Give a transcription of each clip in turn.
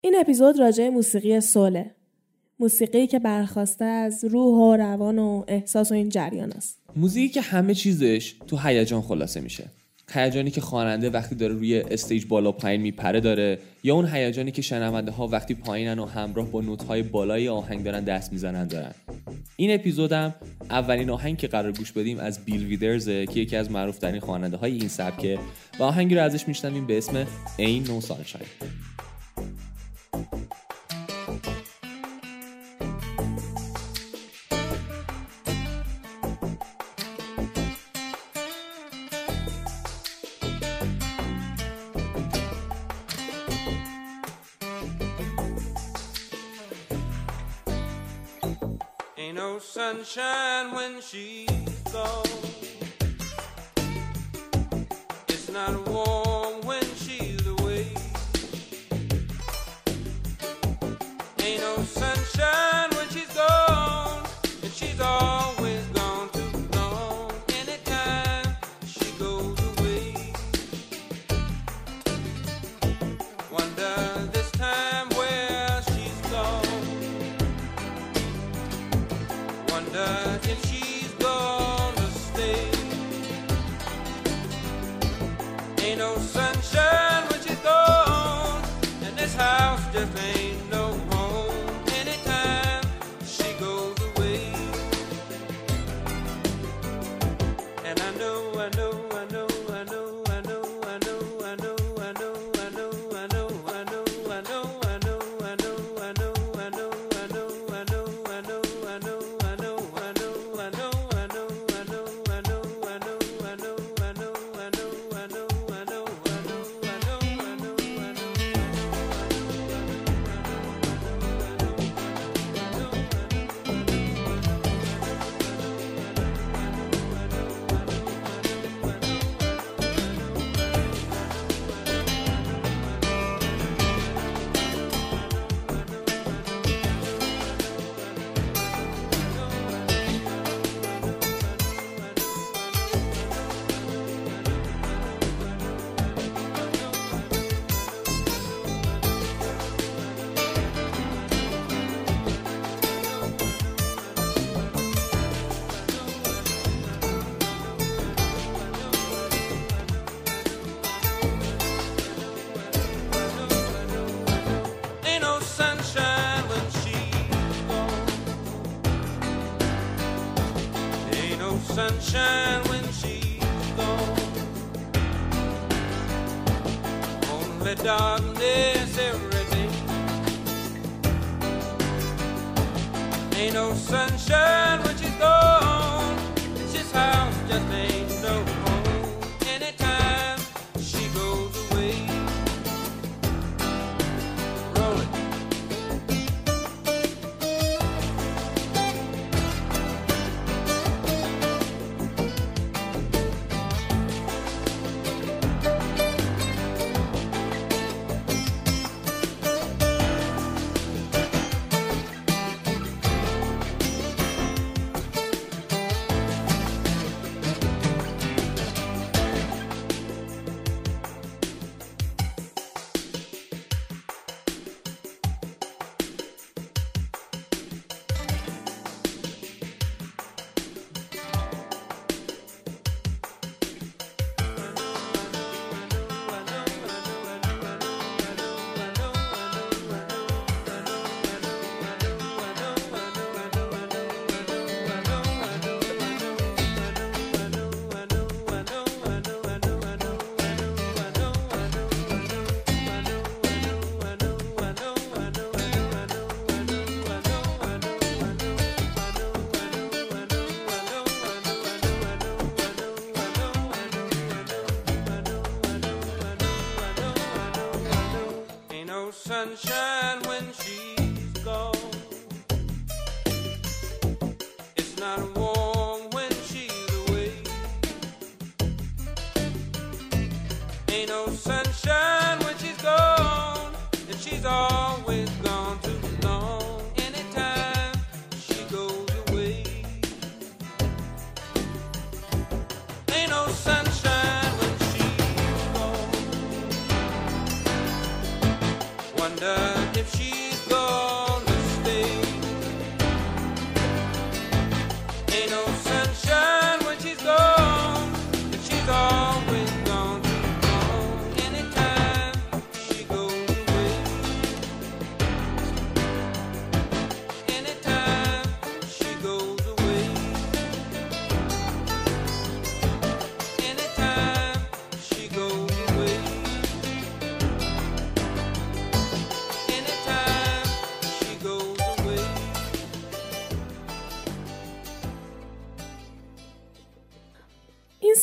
این اپیزود راجع موسیقی سوله. موسیقی که برخواسته از روح و روان و احساس و این جریان است. موسیقی که همه چیزش تو هیجان خلاصه میشه. هیجانی که خواننده وقتی داره روی استیج بالا پایین میپره داره یا اون هیجانی که شنونده ها وقتی پایینن و همراه با نوت های بالای آهنگ دارن دست می‌زنن دارن. این اپیزودم اولین آهنگ که قرار گوش بدیم از بیل ویدرز که یکی از معروف ترین خواننده های این سبکه. و آهنگی رو ازش میشنویم به اسم این نو سانشاین sunshine when she's gone. It's not warm.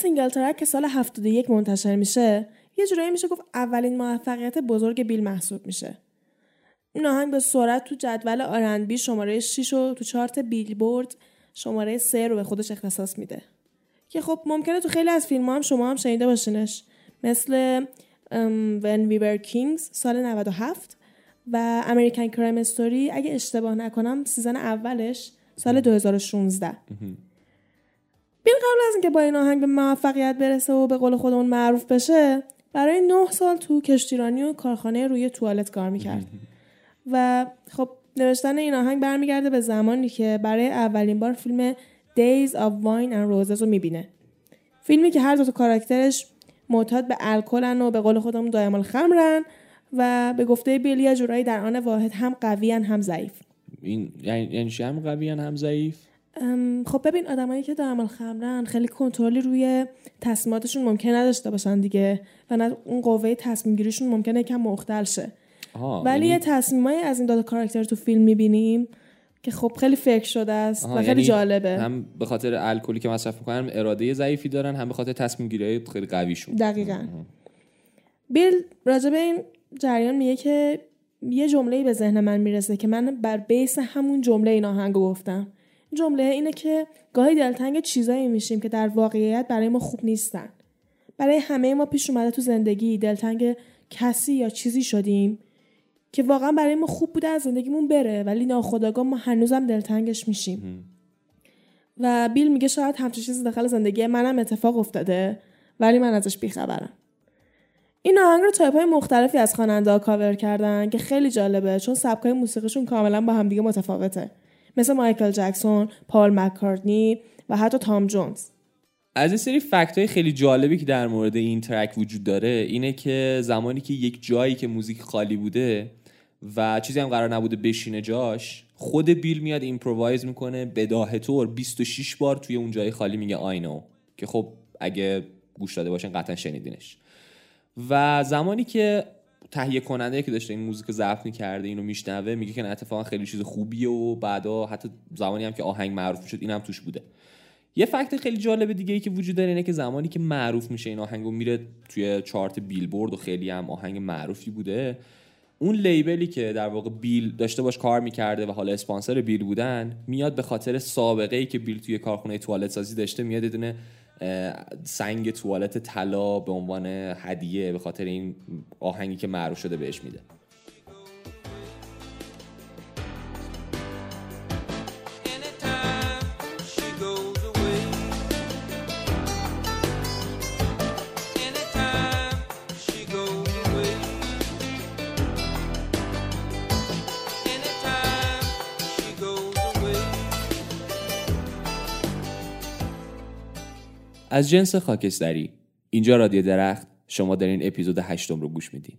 single track که سال 71 منتشر میشه یه جورایی میشه گفت اولین موفقیت بزرگ بیل محسوب میشه. این آهنگ به سرعت تو جدول R&B شماره 6 و تو chart Billboard شماره 3 رو به خودش اختصاص میده. که خب ممکنه تو خیلی از فیلم هم شما هم شنیده باشینش. مثل When We Were Kings سال 97 و American Crime Story اگه اشتباه نکنم season اولش سال 2016 بیل قبل از اینکه با این آهنگ به موفقیت برسه و به قول خودمون معروف بشه برای نه سال تو کشتیرانی و کارخانه روی توالت کار می‌کرد. و خب نوشتن این آهنگ برمیگرده به زمانی که برای اولین بار فیلم Days of Wine and Roses رو می‌بینه. فیلمی که هر دو تا کاراکترش معتاد به الکلن و به قول خودمون دائم الخمرن و به گفته بیل یه جورایی در آن واحد هم قویان هم ضعیف. این یعنی یعنی هم قویان هم ضعیف؟ خب ببین آدمایی که دائم الخمرن خیلی کنترلی روی تصمیماتشون ممکن نداشته باشن دیگه و نه اون قوه تصمیم گیریشون ممکنه کم مختل شه. ولی یعنی- یه تصمیمایی از این دو کاراکتر تو فیلم می‌بینیم که خب خیلی فکر شده است و خیلی یعنی جالبه. هم به خاطر الکلی که مصرف می‌کنن اراده ضعیفی دارن هم به خاطر تصمیم گیری خیلی قویشون. دقیقا. بیل راجع به این جریان میگه که یه جمله به ذهن من می‌رسه که من بر بیس همون جمله این آهنگو گفتم. جمله اینه که گاهی دلتنگ چیزایی میشیم که در واقعیت برای ما خوب نیستن. برای همه ما پیش اومده تو زندگی دلتنگ کسی یا چیزی شدیم که واقعا برای ما خوب بوده از زندگیمون بره ولی ناخداگاه ما هنوزم دلتنگش میشیم. و بیل میگه شاید همچین چیزی داخل زندگی منم اتفاق افتاده ولی من ازش بیخبرم. این آهنگ رو تایپ های مختلفی از خواننده ها کاور کردن که خیلی جالبه چون سبکای موسیقیشون کاملا با همدیگه متفاوته. مثل مایکل جکسون، پال مککارتنی و حتی تام جونز. از این سری fact های خیلی جالبی که در مورد این track وجود داره اینه که زمانی که یک جایی که موزیک خالی بوده و چیزی هم قرار نبوده بشینه جاش خود بیل میاد improvise می‌کنه بداهه طور 26 بار توی اون جای خالی میگه I know که خب اگه گوش داده باشن قطعا شنیدینش. و زمانی که تهیه کننده که داشته این موزیک ضبط کرده اینو میشنوه میگه که اتفاقا خیلی چیز خوبیه و بعدا حتی زمانی هم که آهنگ معروف شد اینم توش بوده. یه فکت خیلی جالب دیگه ای که وجود داره اینه که زمانی که معروف میشه این آهنگو میره توی چارت بیلبورد و خیلی هم آهنگ معروفی بوده اون لیبلی که در واقع بیل داشته باش کار می‌کرده و حالا اسپانسر بیل بودن میاد به خاطر سابقه ای که بیل توی کارخونه توالت سازی داشته میاد دونه سنگ توالت طلا به عنوان هدیه به خاطر این آهنگی که معروف شده بهش میده. از جنس خاکستری. اینجا رادیو درخت شما دارین اپیزود هشتم رو گوش میدین.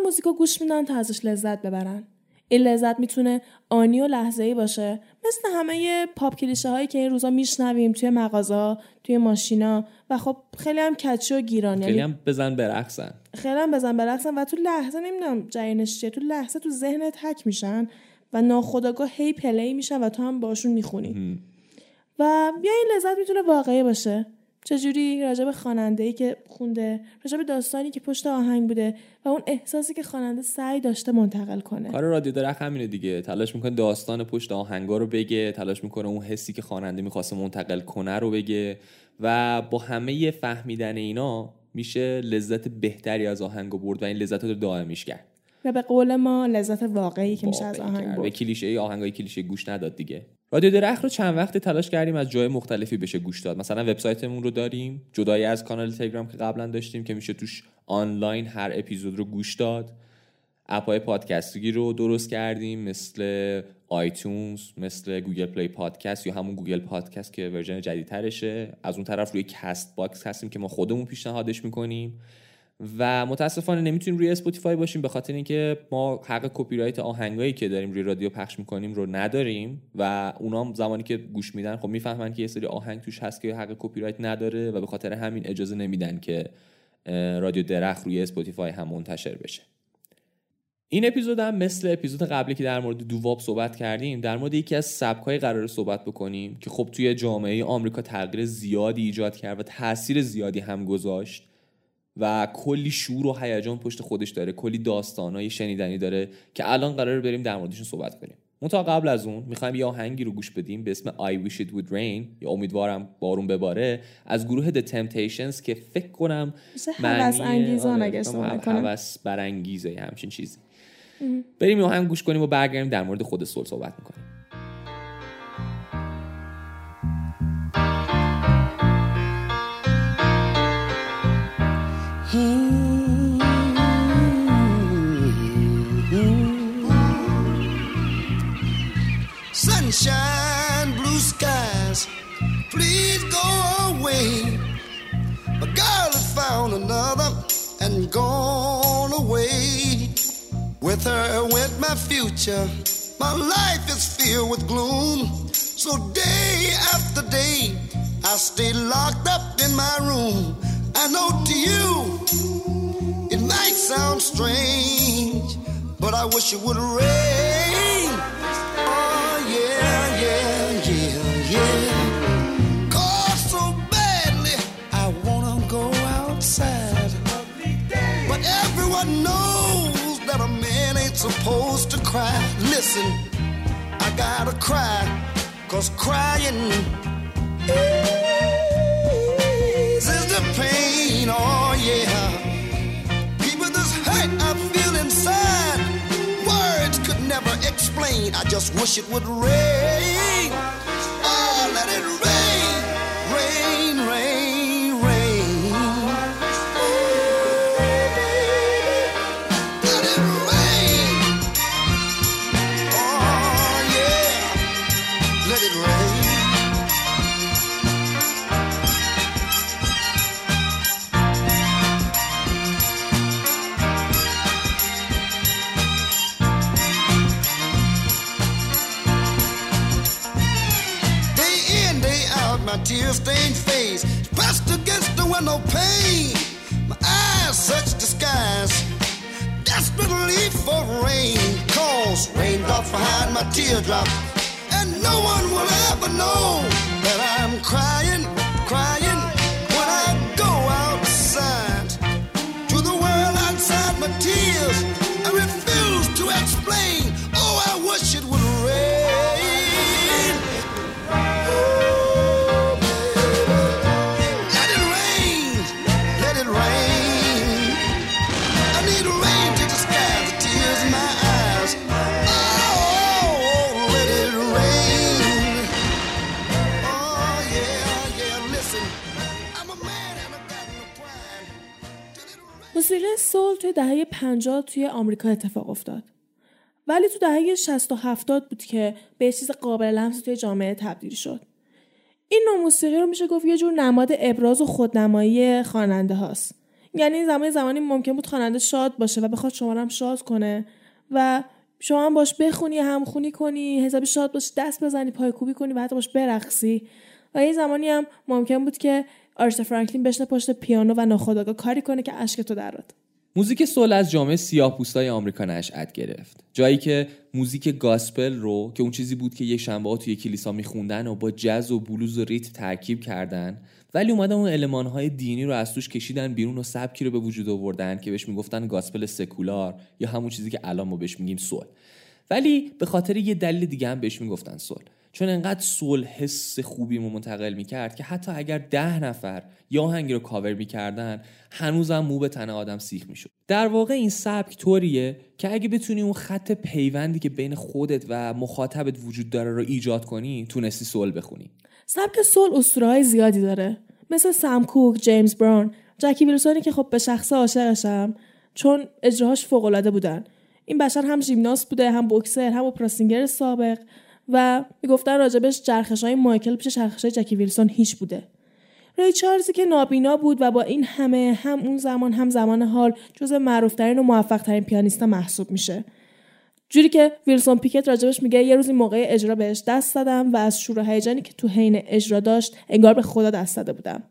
آدما موزیک رو گوش میدن تا ازش لذت ببرن. این لذت می‌تونه آنی و لحظه ای باشه. مثل همه پاپ کلیشه هایی که این روزا میشنویم توی مغازه توی ماشینا و خب خیلی هم catchy و گیران. خیلی یعنی هم بزن برقصن خیلی هم بزن برقصن و تو لحظه نمی‌دونم جریانش چیه تو لحظه تو ذهنت حک میشن و ناخداگاه هی play میشن و تو هم باشون می‌خونی. و یا این لذت می‌تونه واقعی باشه. چجوری راجع به خواننده که خونده راجع به داستانی که پشت آهنگ بوده و اون احساسی که خواننده سعی داشته منتقل کنه. کار رادیو درخت همینه دیگه. تلاش می‌کنه داستان پشت آهنگا رو بگه تلاش می‌کنه اون حسی که خواننده می‌خواسته منتقل کنه رو بگه و با همه فهمیدن اینا میشه لذت بهتری از آهنگو برد و این لذت رو دائمیش کرد. و به قول ما لذت واقعی که میشه از آهنگ برد کلیشه آهنگای کلیشه گوش نداد دیگه. رادیو درخت رو چند وقت تلاش کردیم از جای مختلفی بشه گوش داد. مثلا وبسایتمون رو داریم جدای از کانال تلگرام که قبلا داشتیم که میشه توش آنلاین هر اپیزود رو گوش داد. اپای پادکست‌گیر رو درست کردیم مثل iTunes مثل Google Play Podcast یا همون Google Podcast که version جدیدترشه. از اون طرف روی Castbox هستیم که ما خودمون پیشنهادش می‌کنیم. و متاسفانه نمی‌تونیم روی Spotify باشیم به خاطر اینکه ما حق کپی رایت آهنگایی که داریم روی رادیو پخش می‌کنیم رو نداریم و اونام زمانی که گوش میدن خب می‌فهمن که یه سری آهنگ توش هست که حق کپی رایت نداره و به خاطر همین اجازه نمیدن که رادیو درخت روی اسپاتیفای هم منتشر بشه. این اپیزود هم مثل اپیزود قبلی که در مورد دوواب صحبت کردیم در مورد یکی از سبک‌های قرار صحبت بکنیم که خب توی جامعه آمریکا تغییر زیادی ایجاد کرد و تاثیر زیادی هم گذاشت. و کلی شور و هیجان پشت خودش داره کلی داستانای شنیدنی داره که الان قرار بریم در موردشون صحبت کنیم. منتها قبل از اون می‌خوایم یه آهنگی رو گوش بدیم به اسم I Wish It Would Rain. یا امیدوارم بارون بباره. از گروه The Temptations که فکر کنم معنی- انگیزان اگه برانگیزه همچین چیزی. بریم یه آهنگ گوش کنیم و برگردیم در مورد خود سول صحبت می‌کنیم. Hmm. Sunshine, blue skies, please go away. My girl has found another and gone away. With her went my future. My life is filled with gloom. So day after day, I stay locked up in my room. I know to you, it might sound strange, but I wish it would rain. Oh, yeah, yeah, yeah, yeah. Cause so badly, I wanna go outside. But everyone knows that a man ain't supposed to cry. Listen, I gotta cry, cause crying eases the pain. Yeah. This hurt I feel inside, words could never explain. I just wish it would rain. Desperately for rain. Cause raindrops behind my teardrops, and no one will ever know that I'm crying, crying سول توی دهه 50 توی آمریکا اتفاق افتاد. ولی تو دهه 60 و 70 بود که به چیز قابل لمس توی جامعه تبدیل شد. این نوع موسیقی رو میشه گفت یه جور نماد ابراز و خودنمایی خواننده هاست. یعنی زمان زمانی ممکن بود خواننده شاد باشه و بخواد شما هم شاد کنه و شما هم باش بخونی همخونی کنی حسابی شاد باشی دست بزنی پایکوبی کنی و حتی باش برقصی و یه زمانی هم ممکن بود که آرتا فرانکلین بشینه پشت پیانو و ناخودآگاه کاری کنه که اشک تو دراد موزیک سول از جامعه سیاه پوستای آمریکا نشأت گرفت. جایی که موزیک گاسپل رو که اون چیزی بود که یک شنبه توی کلیسا میخوندن و با جز و بلوز و ریتم ترکیب کردن ولی اومدن اون المانهای دینی رو از توش کشیدن بیرون و سبکی رو به وجود آوردن که بهش می‌گفتن گاسپل سکولار یا همون چیزی که الان ما بهش میگیم سول. ولی به خاطر یه دلیل دیگه هم بهش می‌گفتن سول. چون انقدر سول حس خوبی رو منتقل می‌کرد که حتی اگر ده نفر یا آهنگی رو کاور می‌کردن هنوزم مو به تن آدم سیخ می‌شد. در واقع این سبک طوریه که اگه بتونی اون خط پیوندی که بین خودت و مخاطبت وجود داره رو ایجاد کنی تونستی سول بخونی. سبک سول اسطوره زیادی داره. مثل سم کوک، جیمز براون، جکی ویلسونی که خب به شخص عاشقشم چون اجراهاش فوق بودن. این بشر هم ژیمناست بوده هم بوکسر هم opera singer سابق. و می‌گفتن راجبش چرخش های مایکل پیش چرخش های جکی ویلسون هیچ بوده. ری چارلزی که نابینا بود و با این همه هم اون زمان هم زمان حال جز معروفترین و موفقترین پیانیستا محسوب میشه. جوری که ویلسون پیکت راجبش میگه یه روزی موقع اجرا بهش دست دادم و از شور و هیجانی که تو حین اجرا داشت انگار به خدا دست داده بودم.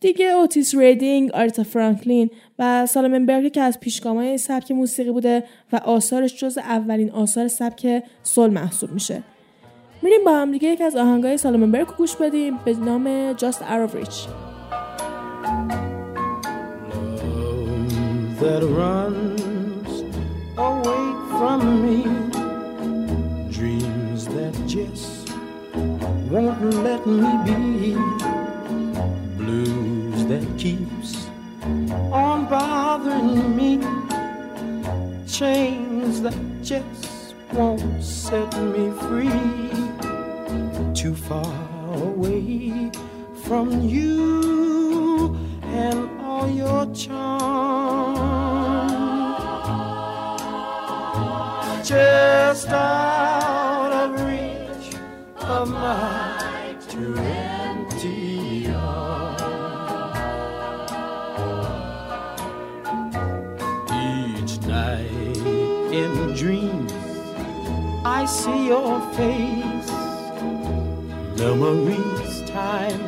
دیگه اوتیس ریدینگ، آرتا فرانکلین و سالمن برگ که از پیشگامای سبک موسیقی بوده و آثارش جز اولین آثار سبک سول محسوب میشه. میریم با هم دیگه یک از آهنگای سالمن برگ رو گوش بدیم به نام Just Out of Reach. that runs away from me. Dreams that just won't let me be. Blues that keeps on bothering me. Chains that just won't set me free. Too far away from you and all your charms. Just out of reach of my too empty arms. Each night in dreams, I see your. Memories time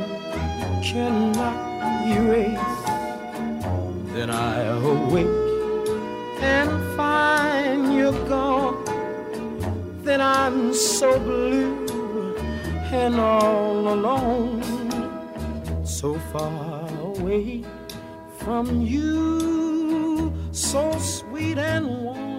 cannot erase. Then I awake and find you're gone. Then I'm so blue and all alone, so far away from you, so sweet and warm.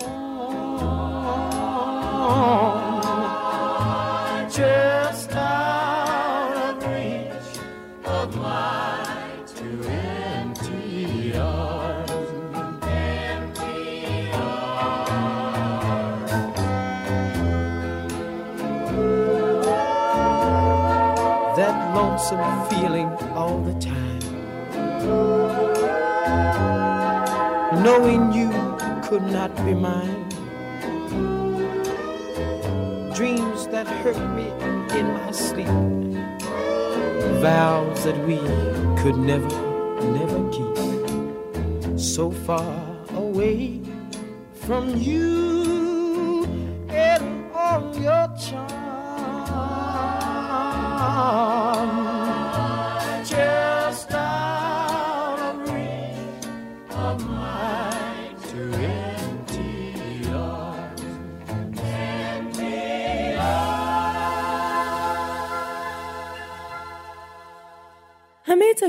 Lonesome feeling all the time. Knowing you could not be mine. Dreams that hurt me in my sleep. Vows that we could never, never keep. So far away from you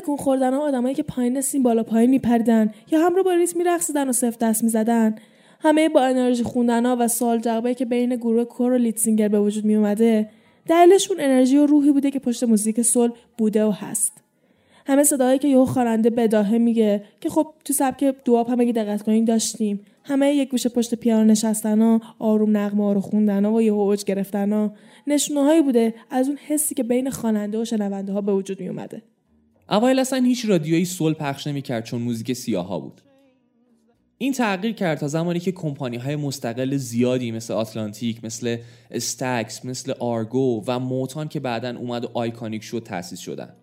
تکون خوردن ها آدمایی که پایین سیم بالا پایین میپریدن یا هم رو با ریتم میرقصیدن و سفت دست می‌زدن. همه با انرژی خوندن ها و سال جغبه که بین گروه کور و لیتسینگر به وجود میومده دلیلشون انرژی و روحی بوده که پشت موزیک سول بوده و هست. همه صداهایی که یهو خواننده بداهه میگه که خب تو سبک دواب هم اگه دقت کنین داشتیم. همه یک گوشه پشت پیانو نشستن ها آروم نغمه ها رو خوندن ها و یهو اوج گرفتن ها نشونه هایی بوده از اون حسی که بین خواننده و شنونده ها به وجود می اومده اوایل اصلا هیچ رادیویی سول پخش نمی‌کرد چون موزیک سیاها بود. این تغییر کرد تا زمانی که کمپانی های مستقل زیادی مثل آتلانتیک مثل استکس مثل آرگو و موتاون که بعدا اومد و iconic شد تأسیس شدن.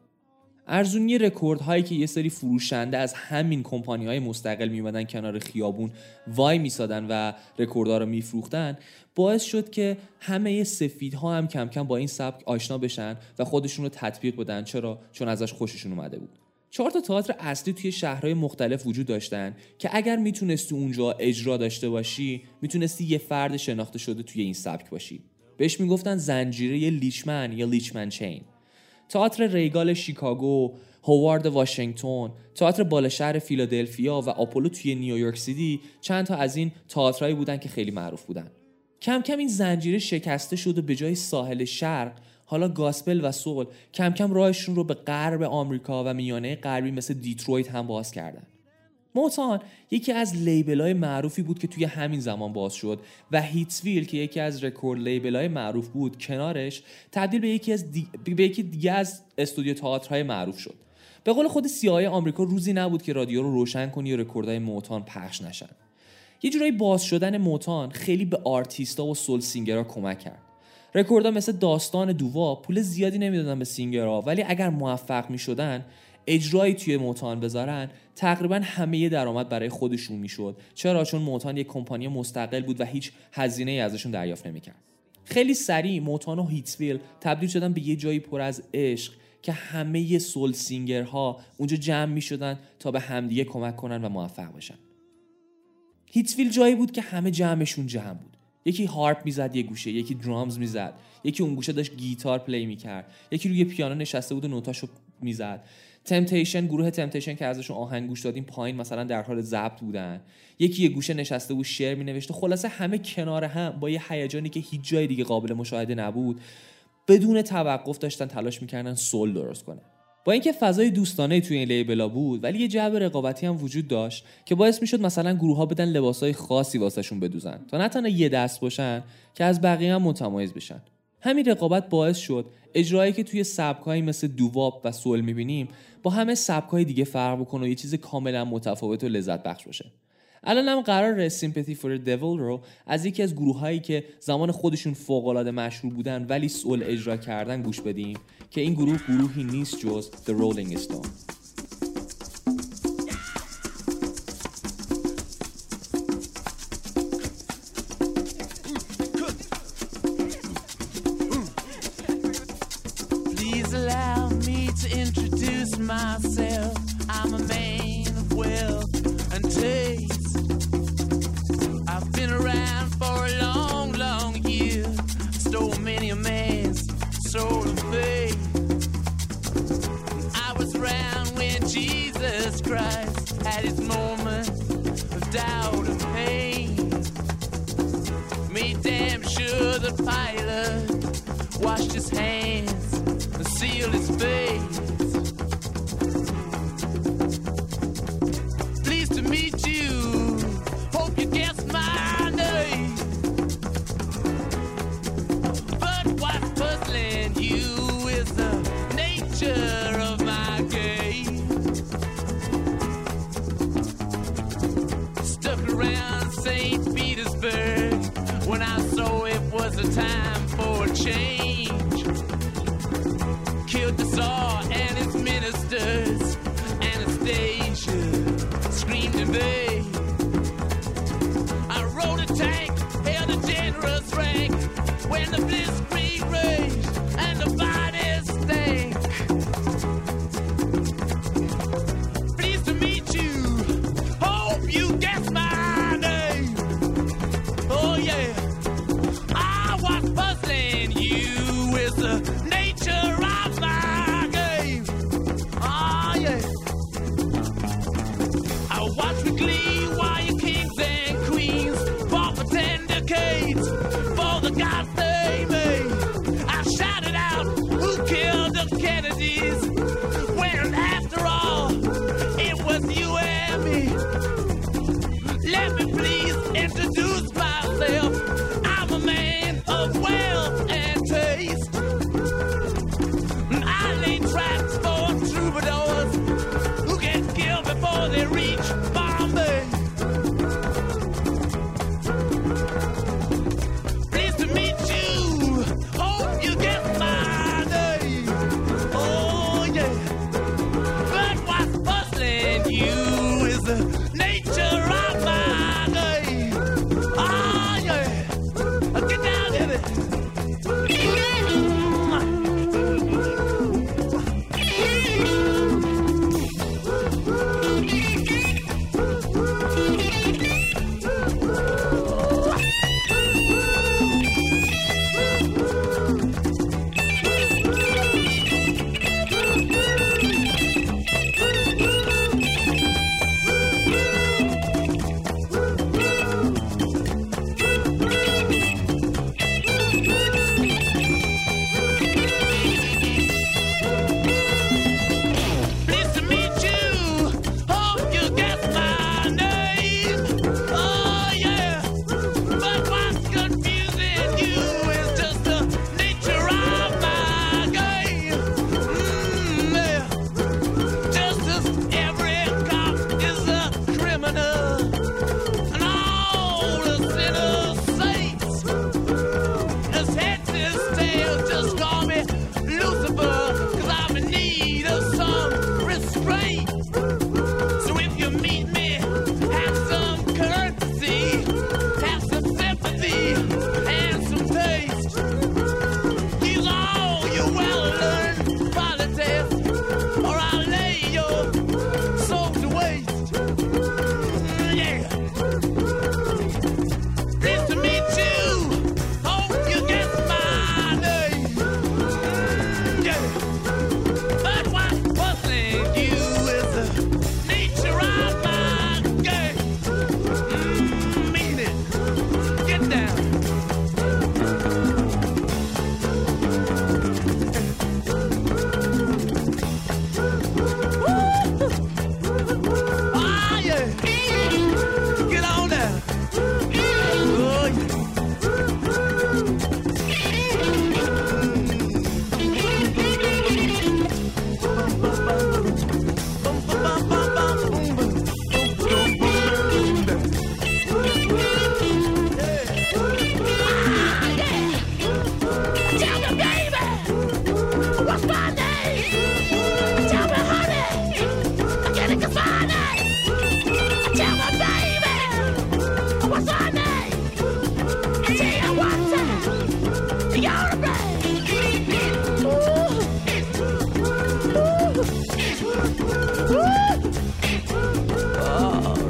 ارزونی رکورد هایی که یه سری فروشنده از همین کمپانی های مستقل میومدن کنار خیابون وای میسادن و رکوردها رو میفروختن باعث شد که همه سفیدها هم کم کم با این سبک آشنا بشن و خودشون رو تطبیق بدن. چرا؟ چون ازش خوششون اومده بود. چهار تا تئاتر اصلی توی شهرهای مختلف وجود داشتن که اگر می‌تونستی اونجا اجرا داشته باشی می‌تونستی یه فرد شناخته شده توی این سبک باشی. بهش می‌گفتن زنجیره لیچمن یا لیچمن chain. تئاتر ریگال شیکاگو، هوارد واشنگتن، تئاتر بالشهر فیلادلفیا و آپولو توی نیویورک سیتی چند تا از این تئاترایی بودن که خیلی معروف بودن. کم کم این زنجیره شکسته شد و به جای ساحل شرق حالا gospel و soul کم کم راهشون رو به غرب آمریکا و میانه غربی مثل دیترویت هم باز کردن. Motown یکی از label های معروفی بود که توی همین زمان باز شد و Hitsville که یکی از record label های معروف بود کنارش تبدیل به یکی از دی... به یکی دیگه از استودیو تئاترهای معروف شد. به قول خود سیاهای آمریکا روزی نبود که رادیو رو روشن کنی و record های Motown پخش نشن. یه جورایی باز شدن Motown خیلی به آرتیستا و soul singer ها کمک کرد. رکوردها مثل داستان دووا پول زیادی نمی‌دادن به singer ها ولی اگر موفق می‌شدن اجرایی توی Motown بذارن تقریبا همه درآمد برای خودشون می‌شد. چرا؟ چون Motown یک کمپانی مستقل بود و هیچ هزینه ای ازشون دریافت نمی‌کرد. خیلی سریع Motown و Hitsville تبدیل شدن به یه جایی پر از عشق که همه soul singer ها اونجا جمع می شدن تا به همدیگه کمک کنن و موفق بشن. Hitsville جایی بود که همه جمعشون جمع بود. یکی harp می‌زد یه گوشه یکی drums می‌زد. یکی اون گوشه داشت گیتار play می‌کرد. یکی روی پیانو نشسته بود و نوتاشو می‌زد. Temptation گروه Temptation که ازشون آهنگ گوش دادیم پایین مثلا در حال ضبط بودن. یکی یه گوشه نشسته بود شعر مینوشته. خلاصه همه کنار هم با یه هیجانی که هیچ جای دیگه قابل مشاهده نبود بدون توقف داشتن تلاش می‌کردن soul درست کنن. با اینکه فضای دوستانه توی این label ا بود ولی یه جو رقابتی هم وجود داشت که باعث می‌شد مثلا گروه ها بدن لباسای خاصی واسهشون بدوزن. تا نه تنها یه دست باشن که از بقیه هم متمایز بشن. همین رقابت باعث شد اجرایی که توی سبکایی مثل دوواپ و سول می‌بینیم با همه سبکای دیگه فرق بکنه و یه چیز کاملا متفاوت و لذت بخش باشه. الان هم قرار سیمپاتی فور دیول رو از یکی از گروه هایی که زمان خودشون فوق العاده مشهور بودن ولی سول اجرا کردن گوش بدیم که این گروه گروهی نیست جز The Rolling Stone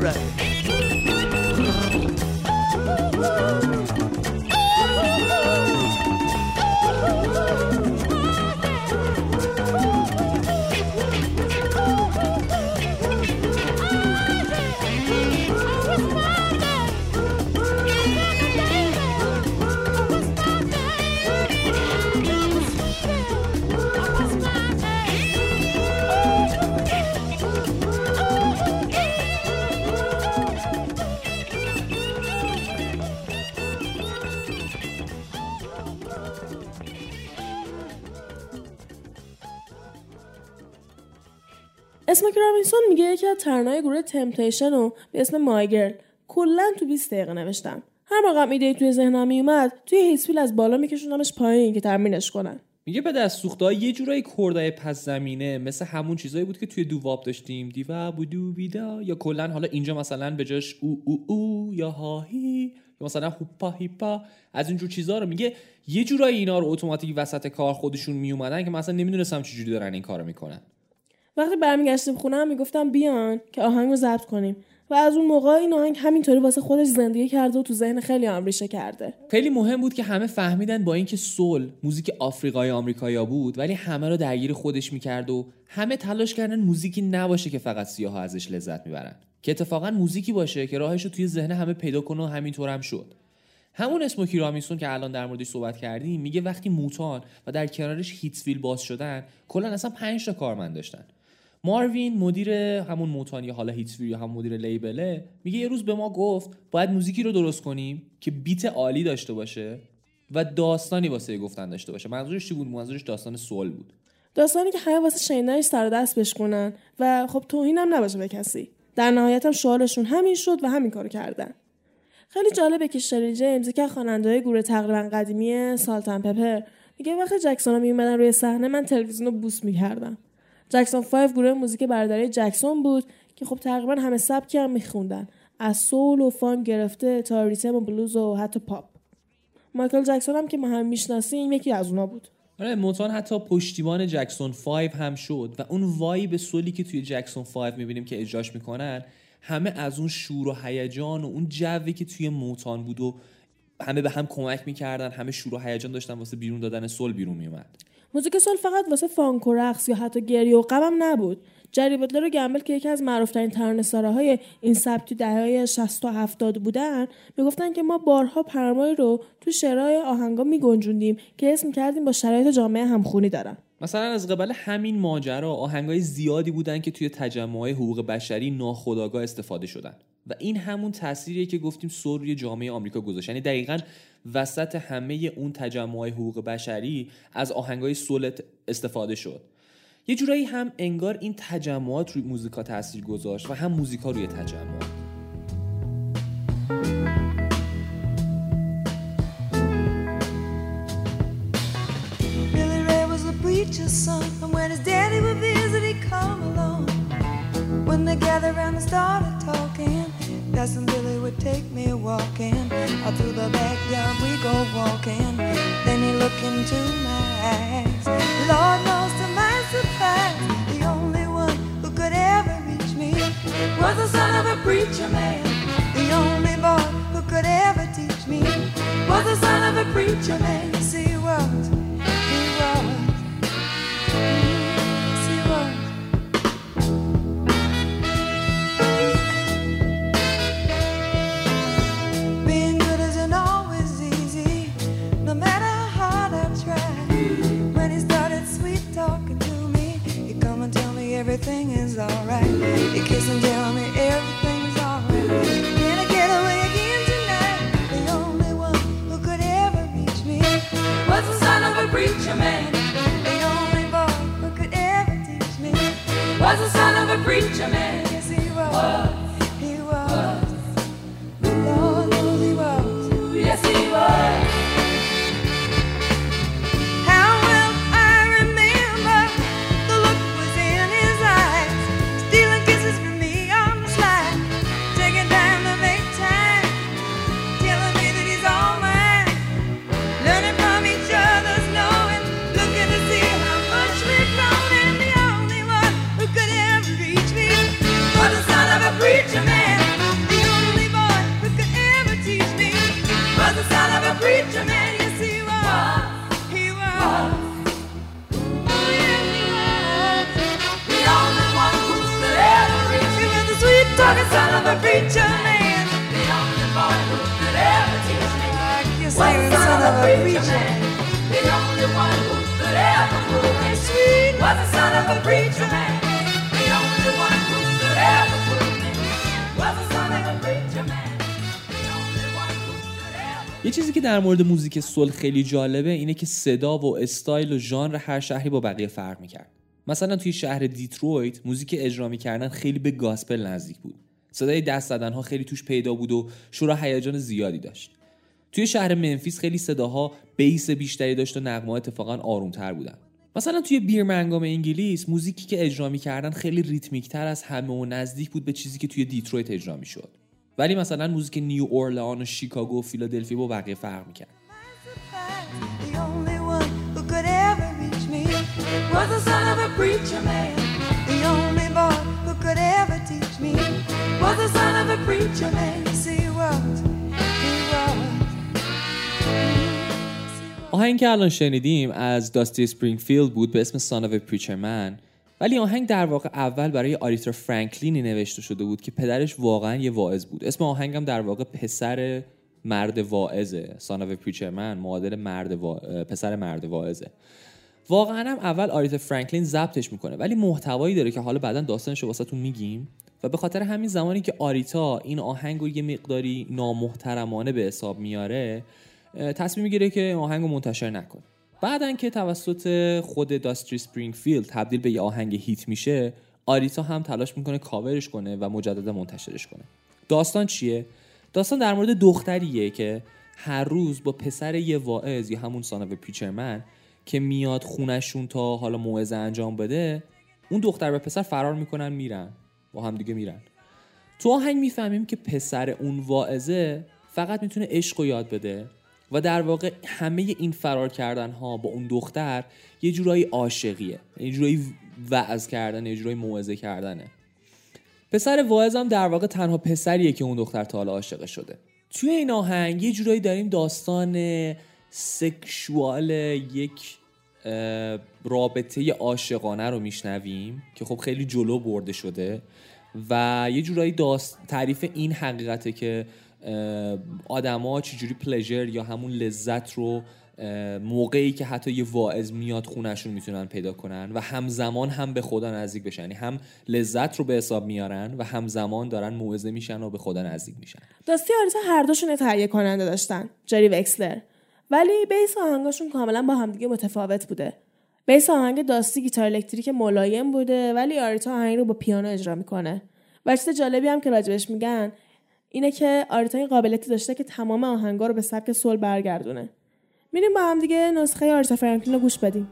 Right. میگه یکی از ترانه‌های گروه تمپتیشن رو به اسم مایگرل کلا تو 20 دقیقه نوشتم هر موقع ایده توی ذهنم میومد توی هیسفیل از بالا میکشوندمش پایین که تمرینش کنن. میگه به دست سوخته یه جورایی کردای پس زمینه مثل همون چیزایی بود که توی دوواب داشتیم. دیوا بودو بیدا یا کلا حالا اینجا مثلا به جاش او او او یا هاهی یا مثلا هوپا هیپا. از اینجور چیزا رو میگه یه جورایی اینا رو اتوماتیک وسط کار خودشون میومدن که مثلا نمی‌دونستم چجوری دارن این کارو می‌کنن. وقتی برمیگشتیم خونه می‌گفتم بیان که آهنگ رو ضبط کنیم. و از اون موقع این آهنگ همینطوری واسه خودش زندگی کرده و تو ذهن خیلی هم ریشه کرده. خیلی مهم بود که همه فهمیدن با اینکه سول موزیک آفریقای آمریکایا بود ولی همه رو درگیر خودش می‌کرد و همه تلاش کردن موزیکی نباشه که فقط سیاها ازش لذت می‌برن. که اتفاقا موزیکی باشه که راهش رو توی ذهن همه پیدا کنه و همینطور هم شد. همون اسموکی رامیسون که الان در موردش صحبت کردیم میگه وقتی موتان و در کنارش هیتسویل باز شدن کلا اصلا 5 تا کارمند داشتن. ماروین مدیر همون موتان یا حالا هیتسویل یا هم مدیر لیبله میگه یه روز به ما گفت باید موزیکی رو درست کنیم که بیت عالی داشته باشه و داستانی واسه گفتن داشته باشه. منظورش چی بود؟ منظورش داستان سول بود. داستانی که همه واسه شنیدنش سر دست بشکنن و خب توهین هم نباشه به کسی. در نهایت هم شعارشون همین شد و همین کارو کردن. خیلی جالبه که شری جیمز که خواننده‌های گروه تقریبا قدیمی سالتن پپر میگه وقتی جکسون میومدن روی صحنه من تلویزیون رو بوس می‌کردم. جکسون 5 گروه موزیک برادری جکسون بود که خب تقریبا همه سبکی هم میخوندن. از soul و فانک گرفته تا ریتم و بلوز و حتی پاپ. مایکل جکسون هم که ما هم می‌شناسیم یکی از اونا بود. آره Motown حتی پشتیبان جکسون 5 هم شد و اون vibe soul ی که توی جکسون 5 می‌بینیم که اجراش می‌کنن همه از اون شور و هیجان و اون جوی که توی Motown بود و همه به هم کمک می‌کردن همه شور و هیجان داشتن واسه بیرون دادن سول بیرون میومد موزیک سول فقط واسه فانک و رقص یا حتی گریه و غمم نبود. جری بتلر و گمبل که یکی از معروفترین ترانه‌سراهای های این سبک تو دهه‌های 60 و 70 بودن می‌گفتن که ما بارها پرمایی رو تو شعرهای آهنگا میگنجوندیم که اسم کردیم با شرایط جامعه همخونی دارن. مثلا از قبل همین ماجرا آهنگای زیادی بودن که توی تجمعهای حقوق بشری ناخودآگاه استفاده شدن. و این همون تأثیریه که گفتیم سر روی جامعه آمریکا گذاشت. یعنی دقیقا وسط همه اون تجمعهای حقوق بشری از آهنگای سولت استفاده شد. یه جورایی هم انگار این تجمعات روی موزیکا تاثیر گذاشت و هم موزیکا روی تجمعات. Son, and when his daddy would visit, he'd come along. When they gathered around and started talking, Cousin Billy would take me walking. Out through the backyard we go walking. Then he looked into my eyes. Lord knows to my surprise, the only one who could ever reach me was the son of a preacher man. The only boy who could ever teach me was the son of a preacher man. Alright. He kiss and tell me everything's alright. Can I get away again tonight? The only one who could ever reach me was the son of a preacher man. The only boy who could ever teach me was the son of a preacher man. Yes, he was. He was. The Lord knows he was. Yes, he was. یه چیزی که در مورد موزیک soul خیلی جالبه اینه که صدا و استایل و ژانر هر شهری با بقیه فرق می‌کرد. مثلا توی شهر دیترویت موزیک اجرا می‌کردن خیلی به gospel نزدیک بود. صدای دست زدن ها خیلی توش پیدا بود و شور و هیجان زیادی داشت. توی شهر ممفیس خیلی صداها bass بیشتری داشت و نغمه‌ها اتفاقا آرومتر بودن. مثلا توی بیرمنگام انگلیس موزیکی که اجرا می‌کردن خیلی ریتمیکتر از همه و نزدیک بود به چیزی که توی دیترویت اجرا می‌شد. ولی مثلا موزیک نیو اورلئان و شیکاگو و فیلادلفیا با بقیه فرق می‌کرد. Was. The only boy who could ever teach me. Was the son of a preacher man. آهنگ که الان شنیدیم از داستی اسپرینگفیلد بود به اسم Son of a Preacher Man. ولی آهنگ در واقع اول برای آریتا فرانکلینی نوشته شده بود که پدرش واقعا یه واعظ بود. اسم آهنگم در واقع پسر مرد واعظه. Son of a Preacher Man معادل مرد وا... پسر مرد واعظه. واقعا هم اول آریتا فرانکلین ضبطش می‌کنه ولی محتوایی داره که حالا بعدا داستانش رو میگیم و به خاطر همین زمانی که آریتا این آهنگ رو یه مقداری نامحترمانه به حساب میاره تصمیم می‌گیره که آهنگ رو منتشر نکنه. بعدن که توسط خود داستی اسپرینگفیلد تبدیل به یه آهنگ hit میشه آریتا هم تلاش می‌کنه کاورش کنه و مجددا منتشرش کنه. داستان چیه؟ داستان در مورد دختریه که هر روز با پسر یه واعظ یا همون سانو پیچرمن که میاد خونشون تا حالا موعظه انجام بده اون دختر و پسر فرار می‌کنن میرن. با هم دیگه میرن. تو آهنگ می‌فهمیم که پسر اون واعظه فقط می‌تونه عشق رو یاد بده و در واقع همه این فرار کردن ها با اون دختر یه جورایی عاشقیه. یه جورایی وعظ کردن یه جورایی موعظه کردنه. پسر واعظ هم در واقع تنها پسریه که اون دختر تا حالا عاشق شده. توی این آهنگ یه جورایی داریم داستان سکشوال یک رابطه عاشقانه رو میشنویم که خب خیلی جلو برده شده و یه جورایی داست تعریف این حقیقته که آدما چجوری پلژر یا همون لذت رو موقعی که حتی یه واعظ میاد خونشون می‌تونن پیدا کنن و همزمان هم به خدا نزدیک بشن. یعنی هم لذت رو به حساب میارن و همزمان دارن موعظه میشن و به خدا نزدیک میشن. داستی و آریتا هر دوشون یه تهیه کننده داشتن. جری وکسلر. ولی base آهنگاشون کاملا با همدیگه متفاوت بوده. base آهنگ داستی گیتار الکتریک ملایم بوده ولی آریتا آهنگ رو با پیانو اجرا می‌کنه. و چیز جالبی هم که راجبش میگن اینه که آریتا این قابلیتی داشته که تمام آهنگا رو به سبک soul برگردونه. میریم با هم دیگه نسخه آریتا فرانکلین رو گوش بدیم.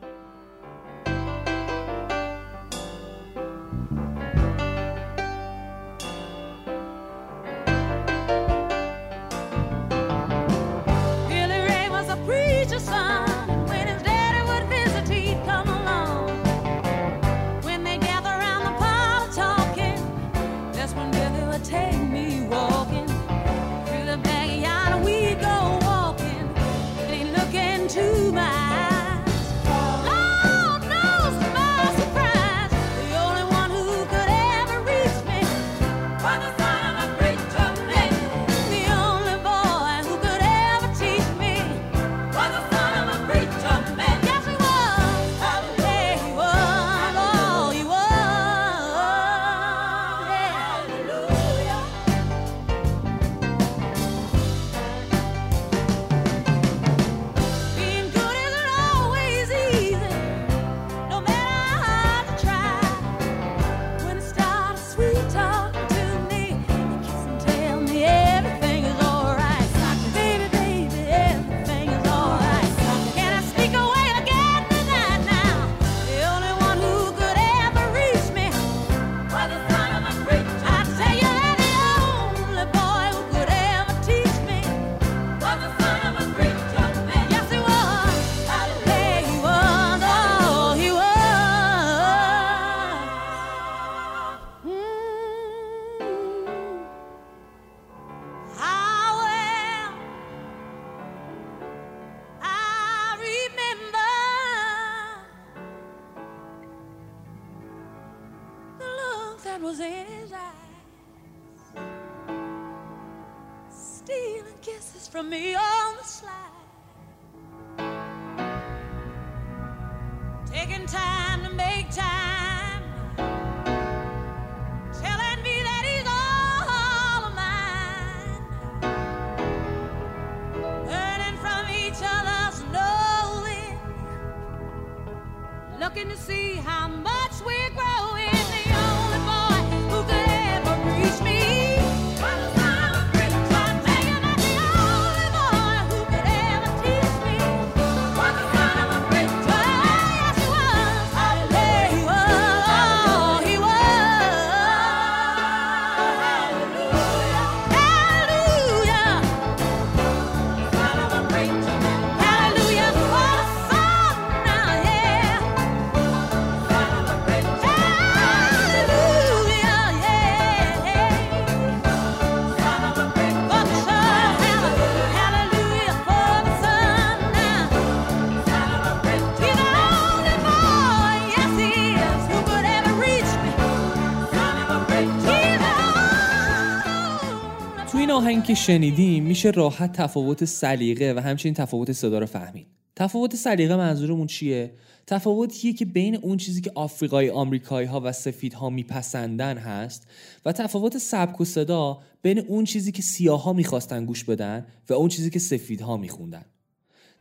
شنیدیم میشه راحت تفاوت سلیقه و همچنین تفاوت صدا رو فهمید. تفاوت سلیقه منظورمون چیه؟ تفاوتیه که بین اون چیزی که آفریقایی آمریکایی ها و سفیدها میپسندن هست و تفاوت سبک و صدا بین اون چیزی که سیاها می‌خواستن گوش بدن و اون چیزی که سفیدها میخوندن.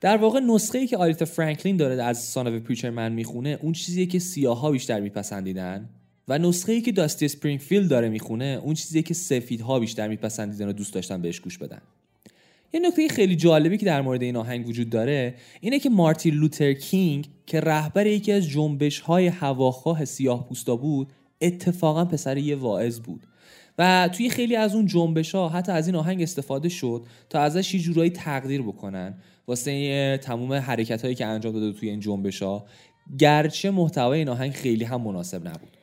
در واقع نسخه ای که آریتا فرانکلین داره از Son Preacher Man می‌خونه اون چیزیه که سیاها بیشتر میپسندیدن. و نسخه ای که داستی اسپرینگفیلد داره می‌خونه اون چیزیه که سفیدها بیشتر میپسندیدن و دوست داشتن بهش گوش بدن. یه نکته خیلی جالبی که در مورد این آهنگ وجود داره اینه که مارتین لوتر کینگ که رهبر یکی از جنبش های هواخواه سیاه پوستا بود اتفاقا پسر یه واعظ بود. و توی خیلی از اون جنبش ها حتی از این آهنگ استفاده شد تا ازش یه جورایی تقدیر بکنن. واسه تموم حرکت هایی که انجام داده توی این جنبش ها گرچه محتوای این آهنگ خیلی هم مناسب نبود.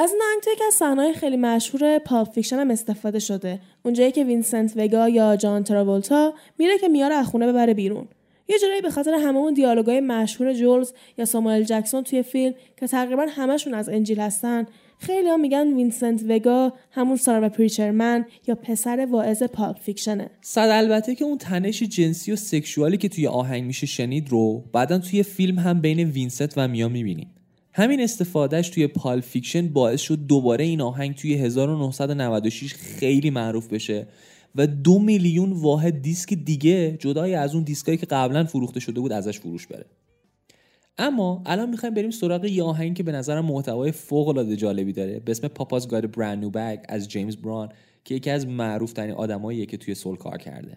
از آهنگ تو یکی از خیلی مشهور Pulp Fiction هم استفاده شده. اونجایی که وینسنت وگا یا جان تراولتا میره که میاره از خونه ببره بیرون. یه جورایی به خاطر همه اون دیالوگای مشهور جولز یا ساموئل جکسون توی فیلم که تقریبا همشون از انجیل هستن خیلی هم میگن وینسنت وگا همون Son of a Preacher Man یا پسر واعظ Pulp Fiction ه. صد البته که اون تنش جنسی و sexual ی که توی آهنگ میشه شنید رو بعدا توی فیلم هم بین وینسنت و میا می‌بینیم. همین استفادهش توی Pulp Fiction باعث شد دوباره این آهنگ توی 1996 خیلی معروف بشه و دو میلیون واحد دیسک دیگه جدای از اون دیسکایی که قبلا فروخته شده بود ازش فروش بره. اما الان می‌خوایم بریم سراغ یه آهنگی که به نظرم محتوای فوق العاده جالبی داره. به اسم پاپاز گاد برند نیو بگ از جیمز بران که یکی از معروف ترین آدماییه که توی سول کار کرده.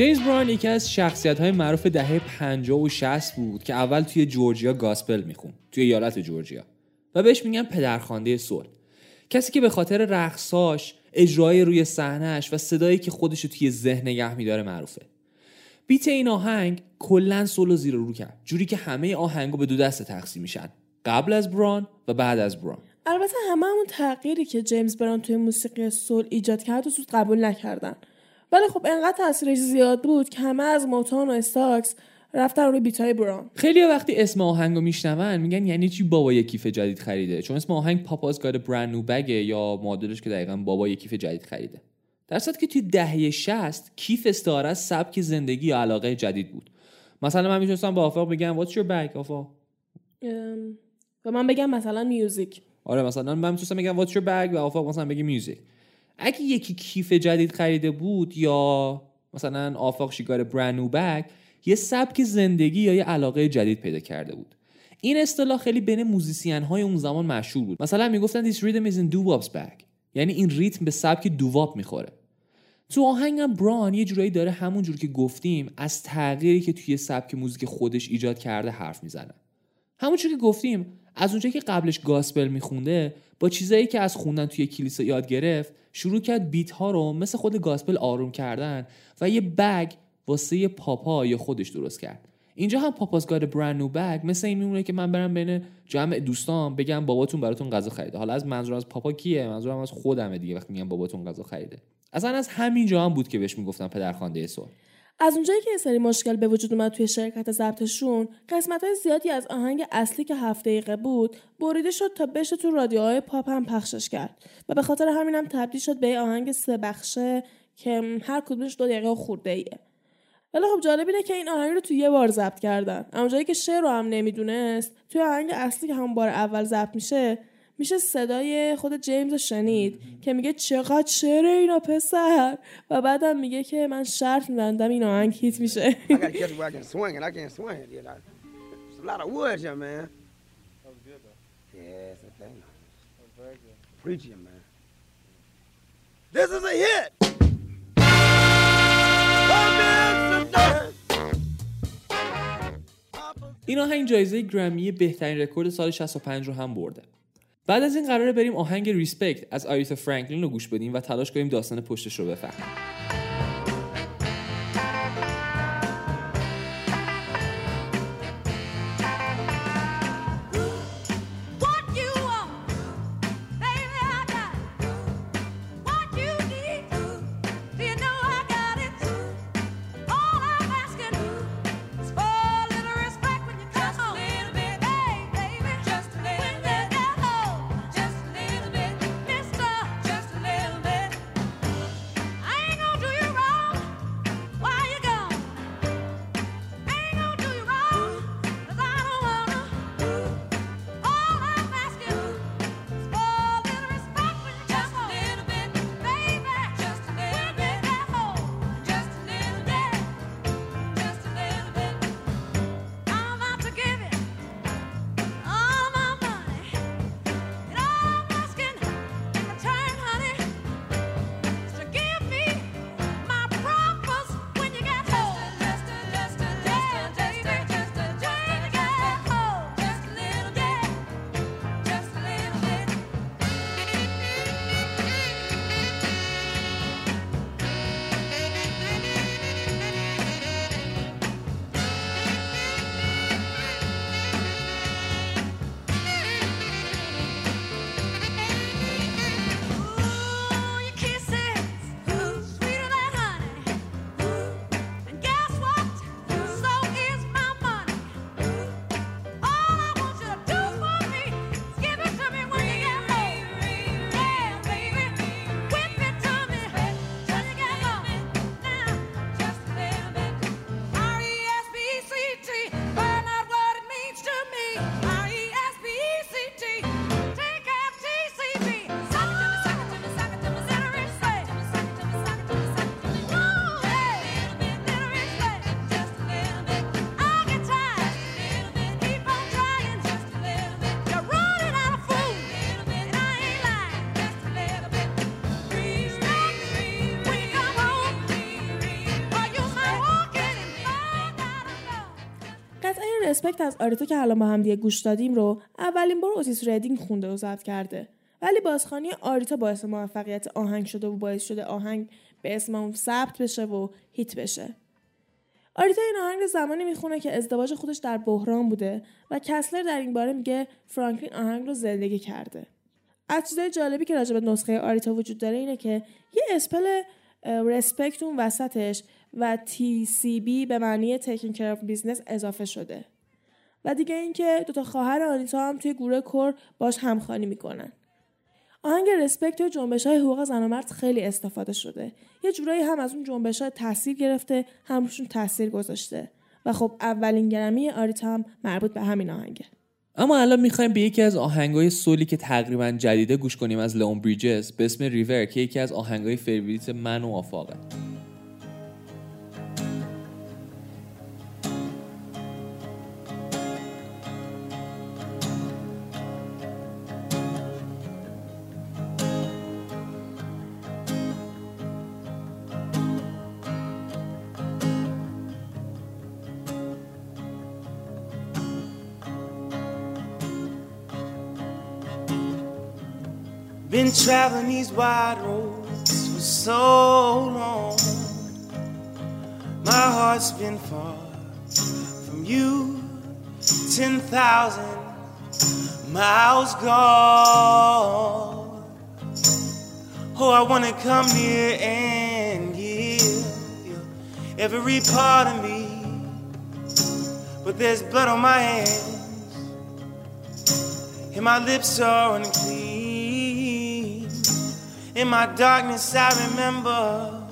جیمز براون یکی از شخصیت های معروف دهه 50 و 60 بود که اول توی جورجیا گاسپل میخون توی ایالت جورجیا. و بهش میگن پدرخوانده سول کسی که به خاطر رقصاش اجرای روی صحنهش و صدایی که خودش رو توی ذهن نگه میداره معروفه. بیت این آهنگ کلا سولو زیر رو کرد جوری که همه آهنگا به دو دسته تقسیم میشن. قبل از بران و بعد از بران. البته همه همون تغییری که جیمز بران توی موسیقی سول ایجاد کرد و زود قبول نکردن. ولی خب انقدر تاثیرش زیاد بود که همه از موتان و استاکس رفتن روی بیتای بران خیلی وقتی اسم آهنگو میشنون میگن یعنی چی بابا یه کیف جدید خریده؟ چون اسم آهنگ پاپاز گاد برند نو بگه یا معادلش که دقیقا بابا یه کیف جدید خریده. در که توی دهه 60 کیف استعاره از سبک زندگی یا علاقه جدید بود. مثلا من می‌تونستم با آفاق بگم what's your bag آفاق? و من بگم مثلا میوزیک آره مثلا من می‌تونستم بگم what's your bag? و آفاق مثلا بگه میوزیک اگه یکی کیف جدید خریده بود یا مثلا آفاق she got a brand new bag یه سبک زندگی یا یه علاقه جدید پیدا کرده بود. این اصطلاح خیلی بین musician های اون زمان مشهور بود. مثلا می‌گفتن this rhythm is in doo-wop's bag یعنی این ریتم به سبک doo-wop می‌خوره. تو آهنگم براون یه جورایی داره همون جور که گفتیم از تغییری که توی سبک موزیک خودش ایجاد کرده حرف می‌زنه. همونجور که گفتیم از اونجایی که قبلش gospel میخونده با چیزایی که از خوندن توی کلیسا یاد گرفت شروع کرد بیت ها رو مثل خود گاسپل آروم کردن و یه بگ واسه پاپا یا خودش درست کرد. اینجا هم پاپاز گاد برند نو بگ مثل این میمونه که من برم بین جمع دوستان بگم باباتون براتون غذا خریده. حالا از منظورم از پاپا کیه؟ منظورم از خودمه دیگه وقتی میگم باباتون غذا خریده. اصلا از همین جا هم بود که بهش می‌گفتن پدرخوانده سول از اونجایی که یه سری مشکل به وجود اومد توی شرکت ضبطشون قسمت های زیادی از آهنگ اصلی که هفت دقیقه بود بریده شد تا بشه تو رادیوهای پاپ هم پخشش کرد. و به خاطر همین هم تبدیل شد به آهنگ سه بخشه که هر کدومش دو دقیقه خورده ایه ولی خب جالب اینه که این آهنگ رو توی یه بار ضبط کردن. اما جایی که شعر رو هم نمی‌دونست توی آهنگ اصلی که همون بار اول ضبط میشه میشه صدای خود جیمز شنید که میگه چقدر چرا اینا پسر؟ و بعدم میگه که من شرط میبندم این آهنگ هیت میشه. این آهنگ جایزه گرمی بهترین رکورد سال 65 رو هم برده. بعد از این قراره بریم آهنگ ریسپکت از آریتا فرانکلین رو گوش بدیم و تلاش کنیم داستان پشتش رو بفهمیم. Respect از آریتا که الان با هم دیگه گوش دادیم رو اولین بار اوتیس ریدینگ خونده و ضبط کرده. ولی بازخوانی آریتا باعث موفقیت آهنگ شده و باعث شده آهنگ به اسم اون ثبت بشه و hit بشه. آریتا این آهنگ زمانی می‌خونه که ازدواج خودش در بحران بوده و وکسلر در این باره میگه فرانکلین آهنگ رو زندگی کرده. از چیزای جالبی که راجع به نسخه آریتا وجود داره اینه که یه spell Respect اون وسطش و بی به معنی taking care of business اضافه شده. و دیگه اینکه دوتا خواهر آریتا هم توی گروه کر باهاش همخوانی می‌کنن. آهنگ Respect تو جنبش های حقوق زن و مرد خیلی استفاده شده. یه جورایی هم از اون جنبش ها تاثیر گرفته هم روشون تاثیر گذاشته. و خب اولین گرمی آریتا هم مربوط به همین آهنگه اما الان می‌خوایم به یکی از آهنگای soul ی که تقریبا جدیده گوش کنیم از لئون بریجز به اسم ریور که یکی از آهنگای favorite من و آفاقه. Been traveling these wide roads for so long. My heart's been far from you, 10,000 miles gone. Oh, I wanna come near and give you every part of me. But there's blood on my hands, and my lips are unclean. In my darkness, I remember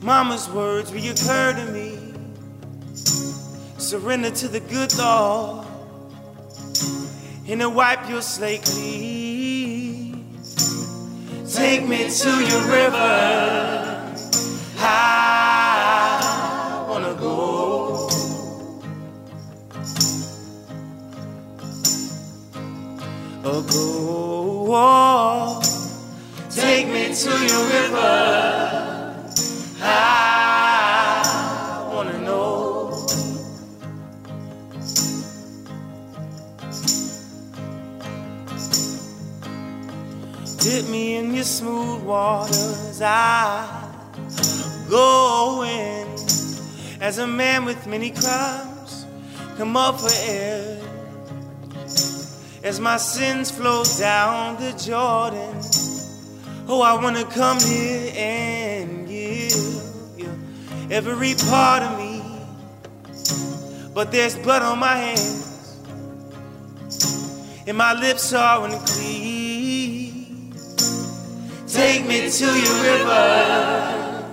Mama's words reoccur to me. Surrender to the good Lord, and to wipe your slate clean. Take me to your river. I wanna go. Oh, go. Take me to your river. I wanna know. Dip me in your smooth waters. I go in as a man with many crimes. Come up for air as my sins flow down the Jordan. Oh, I wanna come here and give you every part of me. But there's blood on my hands, and my lips are unclean. Take me to your river.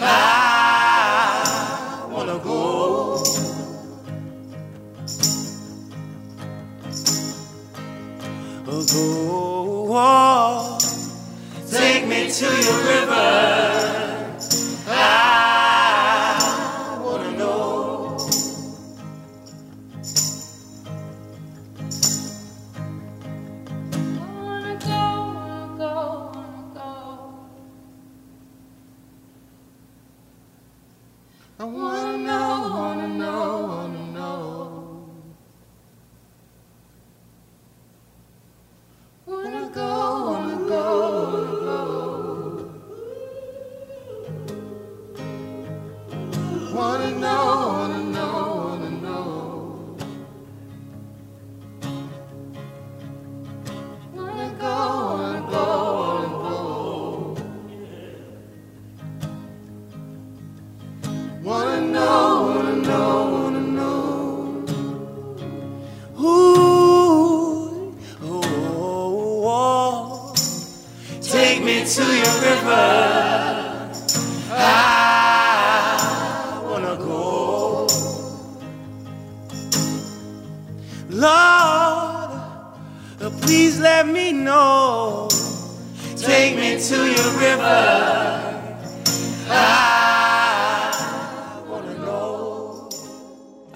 I wanna go. Oh, go. Take me to your river. I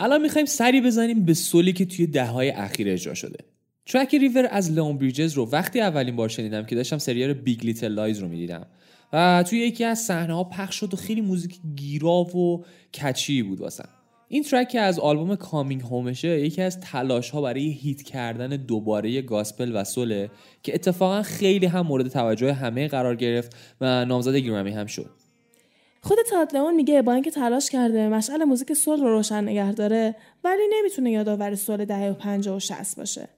الان می‌خوایم سری بزنیم به soul ی که توی دههای اخیر اجرا شده. track River از لئون بریجز رو وقتی اولین بار شنیدم که داشتم سریال Big Little Lies رو می‌دیدم. و توی یکی از صحنه ها پخش شد و خیلی موزیک گیرا و catchy بود واسم. این track که از آلبوم Coming Home شه یکی از تلاش ها برای hit کردن دوباره gospel و soul ه که اتفاقا خیلی هم مورد توجه همه قرار گرفت و نامزد گرمی هم شد. خود تادلئون میگه با اینکه تلاش کرده مشعل موزیک سول رو روشن نگه داره ولی نمی‌تونه یادآور سول دهه و 50 و 60 باشه.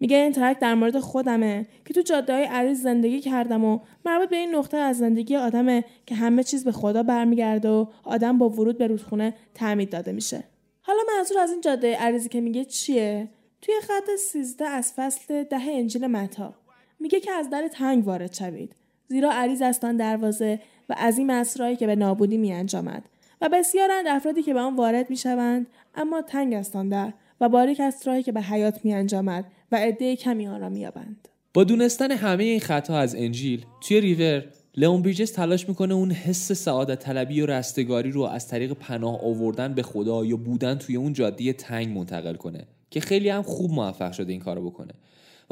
میگه این ترک در مورد خودمه که تو جاده های عریض زندگی کردم و مربوط به این نقطه از زندگی آدمه که همه چیز به خدا برمیگرده و آدم با ورود به رودخونه تعمید داده میشه. حالا منظور از این جاده عریضی که میگه چیه؟ توی خط 13 از فصل ده انجیل متا. میگه که از در تنگ وارد شوید. زیرا عریض است آن دروازه از این مسرایی که به نابودی می انجامد و بسیارند افرادی که به آن وارد می شوند اما تنگ است در و باریک است راهی که به حیات می انجامد و عده کمی آن را می یابند. با دونستن همه این خطا از انجیل توی ریور لئون بریجز تلاش می‌کنه اون حس سعادت طلبی و رستگاری رو از طریق پناه آوردن به خدا یا بودن توی اون جاده تنگ منتقل کنه که خیلی هم خوب موفق شده این کارو بکنه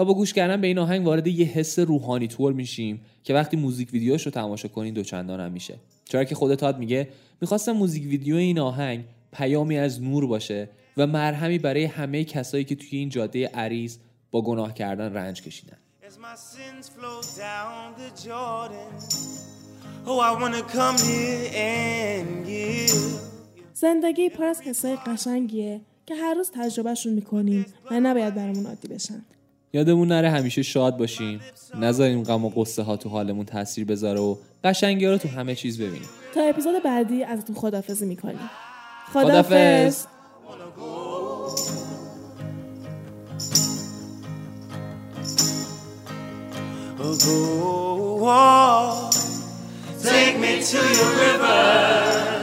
و با گوش کردن به این آهنگ وارد یه حس روحانی طور میشیم که وقتی موزیک ویدیوش رو تماشا کنین دوچندان هم میشه چرا که خود تاد میگه می‌خواستم موزیک ویدیو این آهنگ پیامی از نور باشه و مرهمی برای همه کسایی که توی این جاده عریض با گناه کردن رنج کشیدن As my sins flow down the Jordan, oh, I wanna come here and give. زندگی پر از حسای قشنگیه که هر روز تجربهشون می‌کنیم و نباید برامون عادی بشن. یادمون نره همیشه شاد باشیم نذاریم غم و قصه ها تو حالمون تاثیر بذاره و قشنگی ها رو تو همه چیز ببینیم تا اپیزود بعدی ازتون خدافزی می‌کنیم. خدافظ. Oh, go on, take me to your river.